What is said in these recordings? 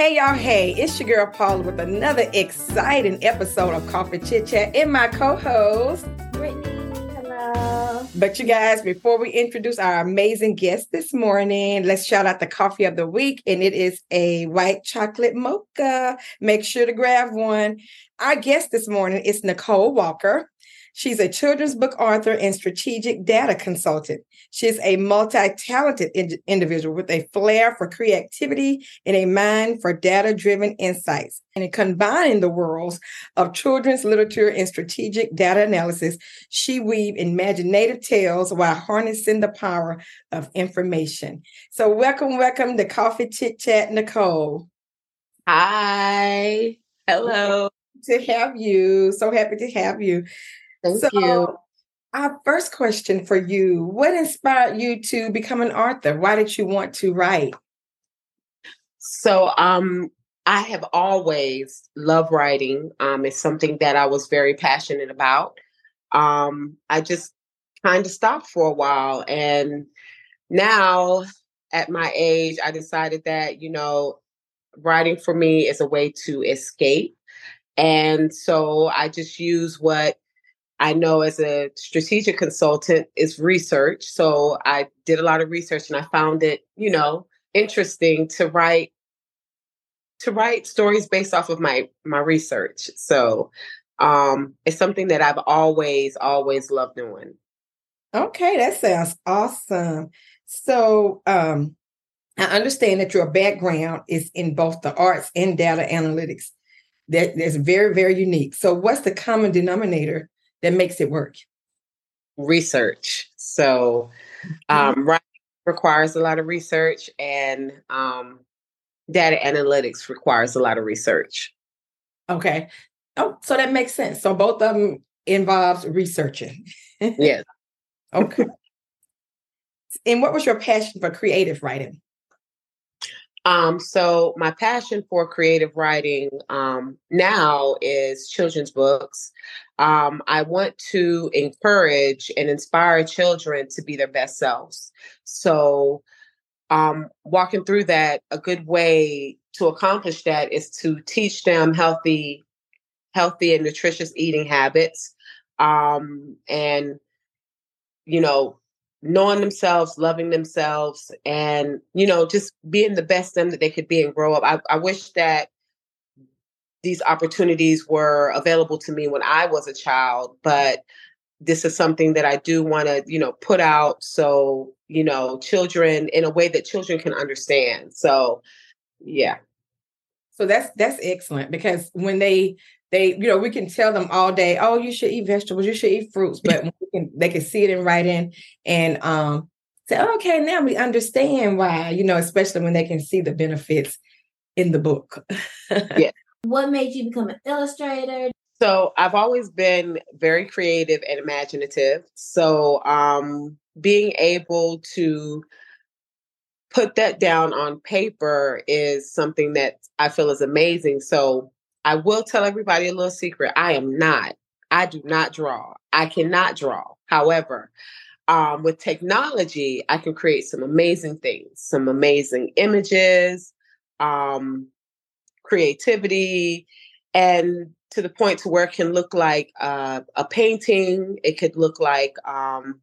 Hey y'all, hey, it's your girl Paula with another exciting episode of Koffee Chitchat and my co-host, Brittany. Hello. But you guys, before we introduce our amazing guest this morning, let's shout out the coffee of the week, and it is a white chocolate mocha. Make sure to grab one. Our guest this morning is Nicole Walker. She's a children's book author and strategic data consultant. She's a multi talented in- individual with a flair for creativity and a mind for data driven insights. And in combining the worlds of children's literature and strategic data analysis, she weaves imaginative tales while harnessing the power of information. So, welcome, welcome to Koffee Chitchat, Nicole. Hi. Hello. To have you. So happy to have you. Thank so, you. Our first question for you What inspired you to become an author? Why did you want to write? So, um, I have always loved writing. Um, it's something that I was very passionate about. Um, I just kind of stopped for a while. And now, at my age, I decided that, you know, writing for me is a way to escape. And so I just use what I know as a strategic consultant is research. So I did a lot of research and I found it, you know, interesting to write to write stories based off of my my research. So um it's something that I've always always loved doing. Okay, that sounds awesome. So um I understand that your background is in both the arts and data analytics. That that's very, very unique. So what's the common denominator that makes it work? Research. So, um, writing requires a lot of research, and um, data analytics requires a lot of research. Okay. Oh, so that makes sense. So both of them involves researching. yes. Okay. and what was your passion for creative writing? Um, so my passion for creative writing um, now is children's books. Um, I want to encourage and inspire children to be their best selves. So, um, walking through that, a good way to accomplish that is to teach them healthy, healthy and nutritious eating habits, um, and you know, knowing themselves, loving themselves, and you know, just being the best them that they could be and grow up. I, I wish that these opportunities were available to me when I was a child, but this is something that I do want to, you know, put out so, you know, children in a way that children can understand. So, yeah. So that's that's excellent because when they they you know we can tell them all day, oh, you should eat vegetables, you should eat fruits, but can, they can see it in writing and um say, okay, now we understand why, you know, especially when they can see the benefits in the book. yeah. What made you become an illustrator? So I've always been very creative and imaginative. So um, being able to put that down on paper is something that I feel is amazing. So I will tell everybody a little secret. I am not. I do not draw. I cannot draw. However, um, with technology, I can create some amazing things, some amazing images, um, creativity, and to the point to where it can look like uh, a painting. It could look like um,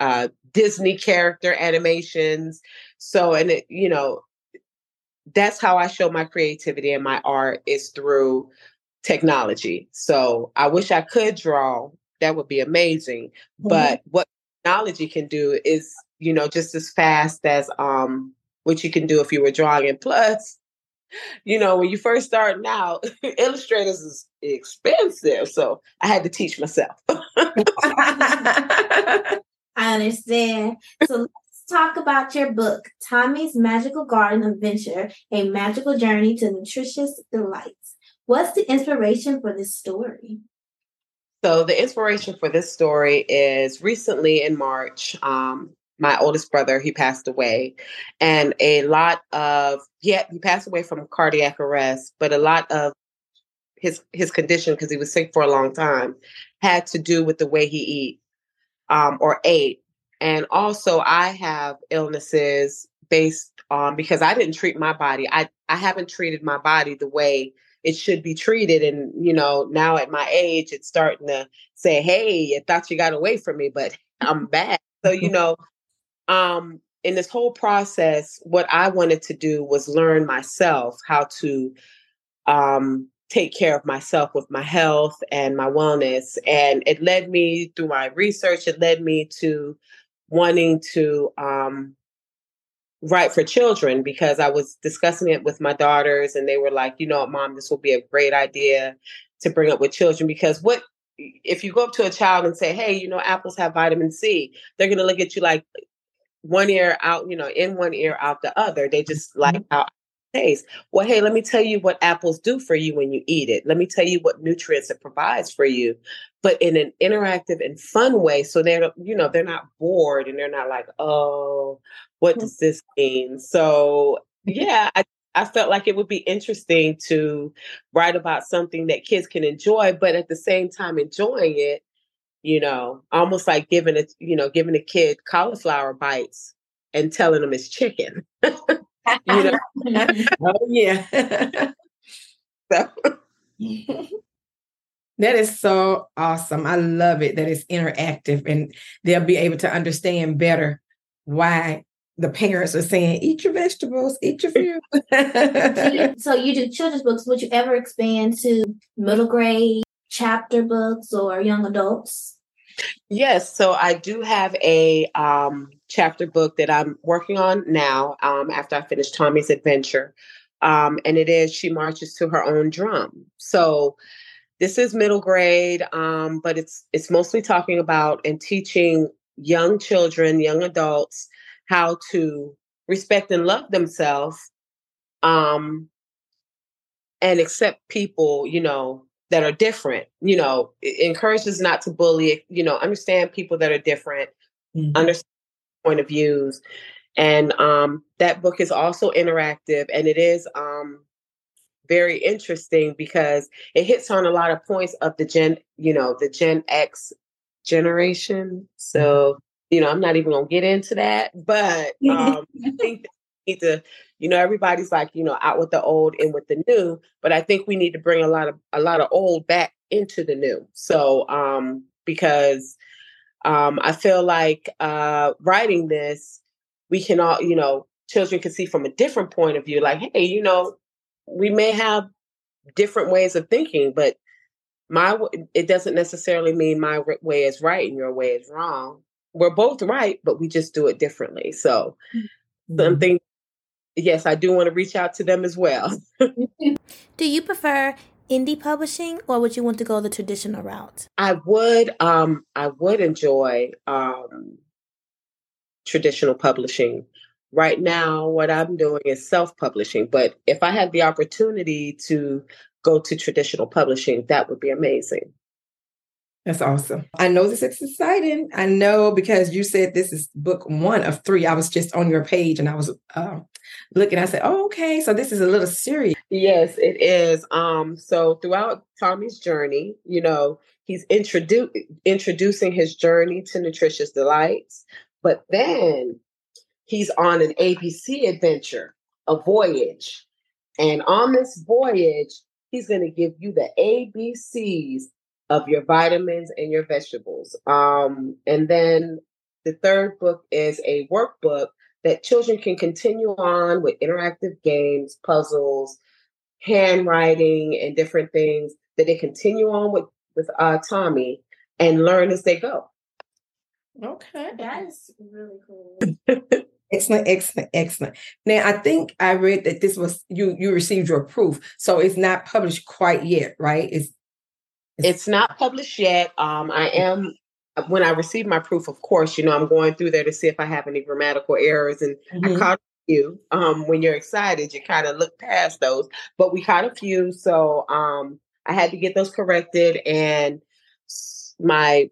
uh, Disney character animations. So, and it, you know, that's how I show my creativity and my art is through technology. So I wish I could draw. That would be amazing. Mm-hmm. But what technology can do is, you know, just as fast as um what you can do if you were drawing. And plus, you know, when you first starting out, illustrators is expensive. So I had to teach myself. I understand. So talk about your book, Tommy's Magical Garden Adventure, a magical journey to nutritious delights. What's the inspiration for this story? So the inspiration for this story is recently in March, um, my oldest brother he passed away and a lot of yeah he passed away from cardiac arrest but a lot of his his condition because he was sick for a long time had to do with the way he eat um, or ate and also i have illnesses based on because I didn't treat my body. I I haven't treated my body the way it should be treated. And you know, now at my age, it's starting to say, "Hey, I thought you got away from me, but I'm back." So you know, um, in this whole process, what I wanted to do was learn myself how to um, take care of myself with my health and my wellness. And it led me through my research, it led me to wanting to um, write for children because I was discussing it with my daughters and they were like, you know, mom, this will be a great idea to bring up with children because what if you go up to a child and say, hey, you know, apples have vitamin C, they're going to look at you like, one ear out, you know, in one ear, out the other. They just like mm-hmm. how taste. Well, hey, let me tell you what apples do for you when you eat it. Let me tell you what nutrients it provides for you, but in an interactive and fun way. So they're, you know, they're not bored and they're not like, oh, what mm-hmm. does this mean? So yeah, I, I felt like it would be interesting to write about something that kids can enjoy, but at the same time enjoying it you know, almost like giving it, you know, giving a kid cauliflower bites and telling them it's chicken. you know? oh yeah. so. That is so awesome. I love it that it's interactive and they'll be able to understand better why the parents are saying, eat your vegetables, eat your food. so you do children's books. Would you ever expand to middle grade, chapter books or young adults? Yes, so I do have a um, chapter book that I'm working on now um, after I finish Tommy's adventure. Um, and it is She Marches to Her Own Drum. So this is middle grade, um, but it's it's mostly talking about and teaching young children, young adults, how to respect and love themselves um, and accept people, you know, that are different. You know, encourages not to bully. You know, understand people that are different, mm-hmm. understand point of views, and um, that book is also interactive, and it is um, very interesting because it hits on a lot of points of the gen, you know, the Gen X generation. So, you know, I'm not even gonna get into that, but um, I think we need to, you know, everybody's like, you know, out with the old, in with the new. But I think we need to bring a lot of a lot of old back into the new. So um because um I feel like uh writing this, we can all, you know, children can see from a different point of view, like, hey, you know, we may have different ways of thinking, but my it doesn't necessarily mean my way is right and your way is wrong. We're both right, but we just do it differently. So mm-hmm. something yes, I do want to reach out to them as well. do you prefer indie publishing or would you want to go the traditional route? I would um I would enjoy um traditional publishing. Right now what I'm doing is self-publishing, but if I had the opportunity to go to traditional publishing, that would be amazing. That's awesome. I know this is exciting. I know because you said this is book one of three. I was just on your page and I was uh, looking. I said, "Oh, okay. So this is a little serious." Yes, it is. Um, so throughout Tommy's journey, you know, he's introdu- introducing his journey to nutritious delights, but then he's on an ABC adventure, a voyage, and on this voyage, he's going to give you the ABCs of your vitamins and your vegetables. Um, and then the third book is a workbook that children can continue on with interactive games, puzzles, handwriting, and different things that they continue on with with uh, Tommy and learn as they go. Okay, that's really cool. excellent, excellent, excellent. Now, I think I read that this was you you received your proof, so it's not published quite yet, right? It's it's not published yet. Um, I am when I receive my proof, of course, you know, I'm going through there to see if I have any grammatical errors. And mm-hmm. I caught a few. Um, when you're excited, you kind of look past those. But we caught a few. So um I had to get those corrected. And my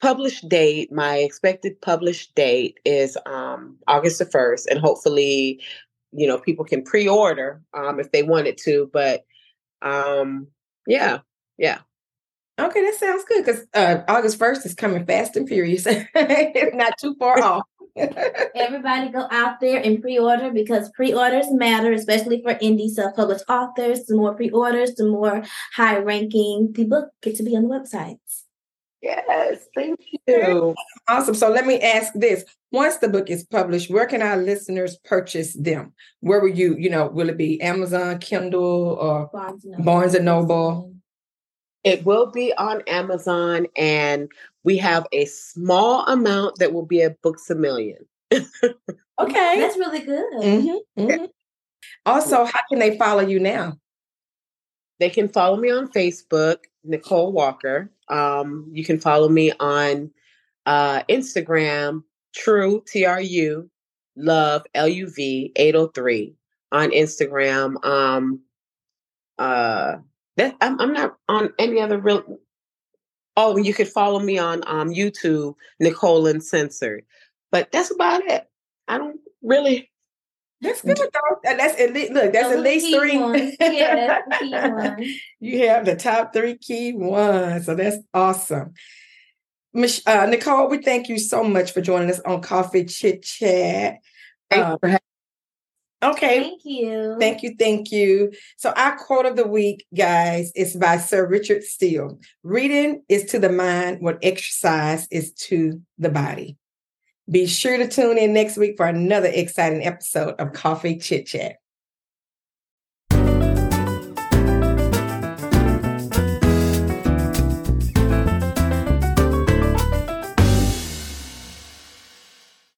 published date, my expected published date is um August the first. And hopefully, you know, people can pre-order um if they wanted to. But um yeah, yeah. Okay, that sounds good because uh, August 1st is coming fast and furious. it's not too far off. Everybody go out there and pre-order because pre-orders matter, especially for indie self-published authors. The more pre-orders, the more high-ranking the book get to be on the websites. Yes, thank you. Awesome. So let me ask this. Once the book is published, where can our listeners purchase them? Where will you, you know, will it be Amazon, Kindle, or Barnes and Noble. Barnes and Noble? It will be on Amazon, and we have a small amount that will be at Books a Million. Okay. That's really good. Mhm, mhm. Also, how can they follow you now? They can follow me on Facebook, Nicole Walker. Um, you can follow me on uh, Instagram, True T R U Love L U V eight hundred three on Instagram. Um, uh, that I'm, I'm not on any other real. Oh, you could follow me on um, YouTube, Nicole Uncensored. But that's about it. I don't really. That's good. though. And That's at least look. That's Those at least three. ones. Yeah, that's ones. you have the top three key ones, so that's awesome. Mich- uh, Nicole, we thank you so much for joining us on Koffee Chitchat. Thank Uh, you for having okay, Thank you. Thank you, thank you. So our quote of the week, guys, is by Sir Richard Steele. Reading is to the mind what exercise is to the body. Be sure to tune in next week for another exciting episode of Koffee Chitchat.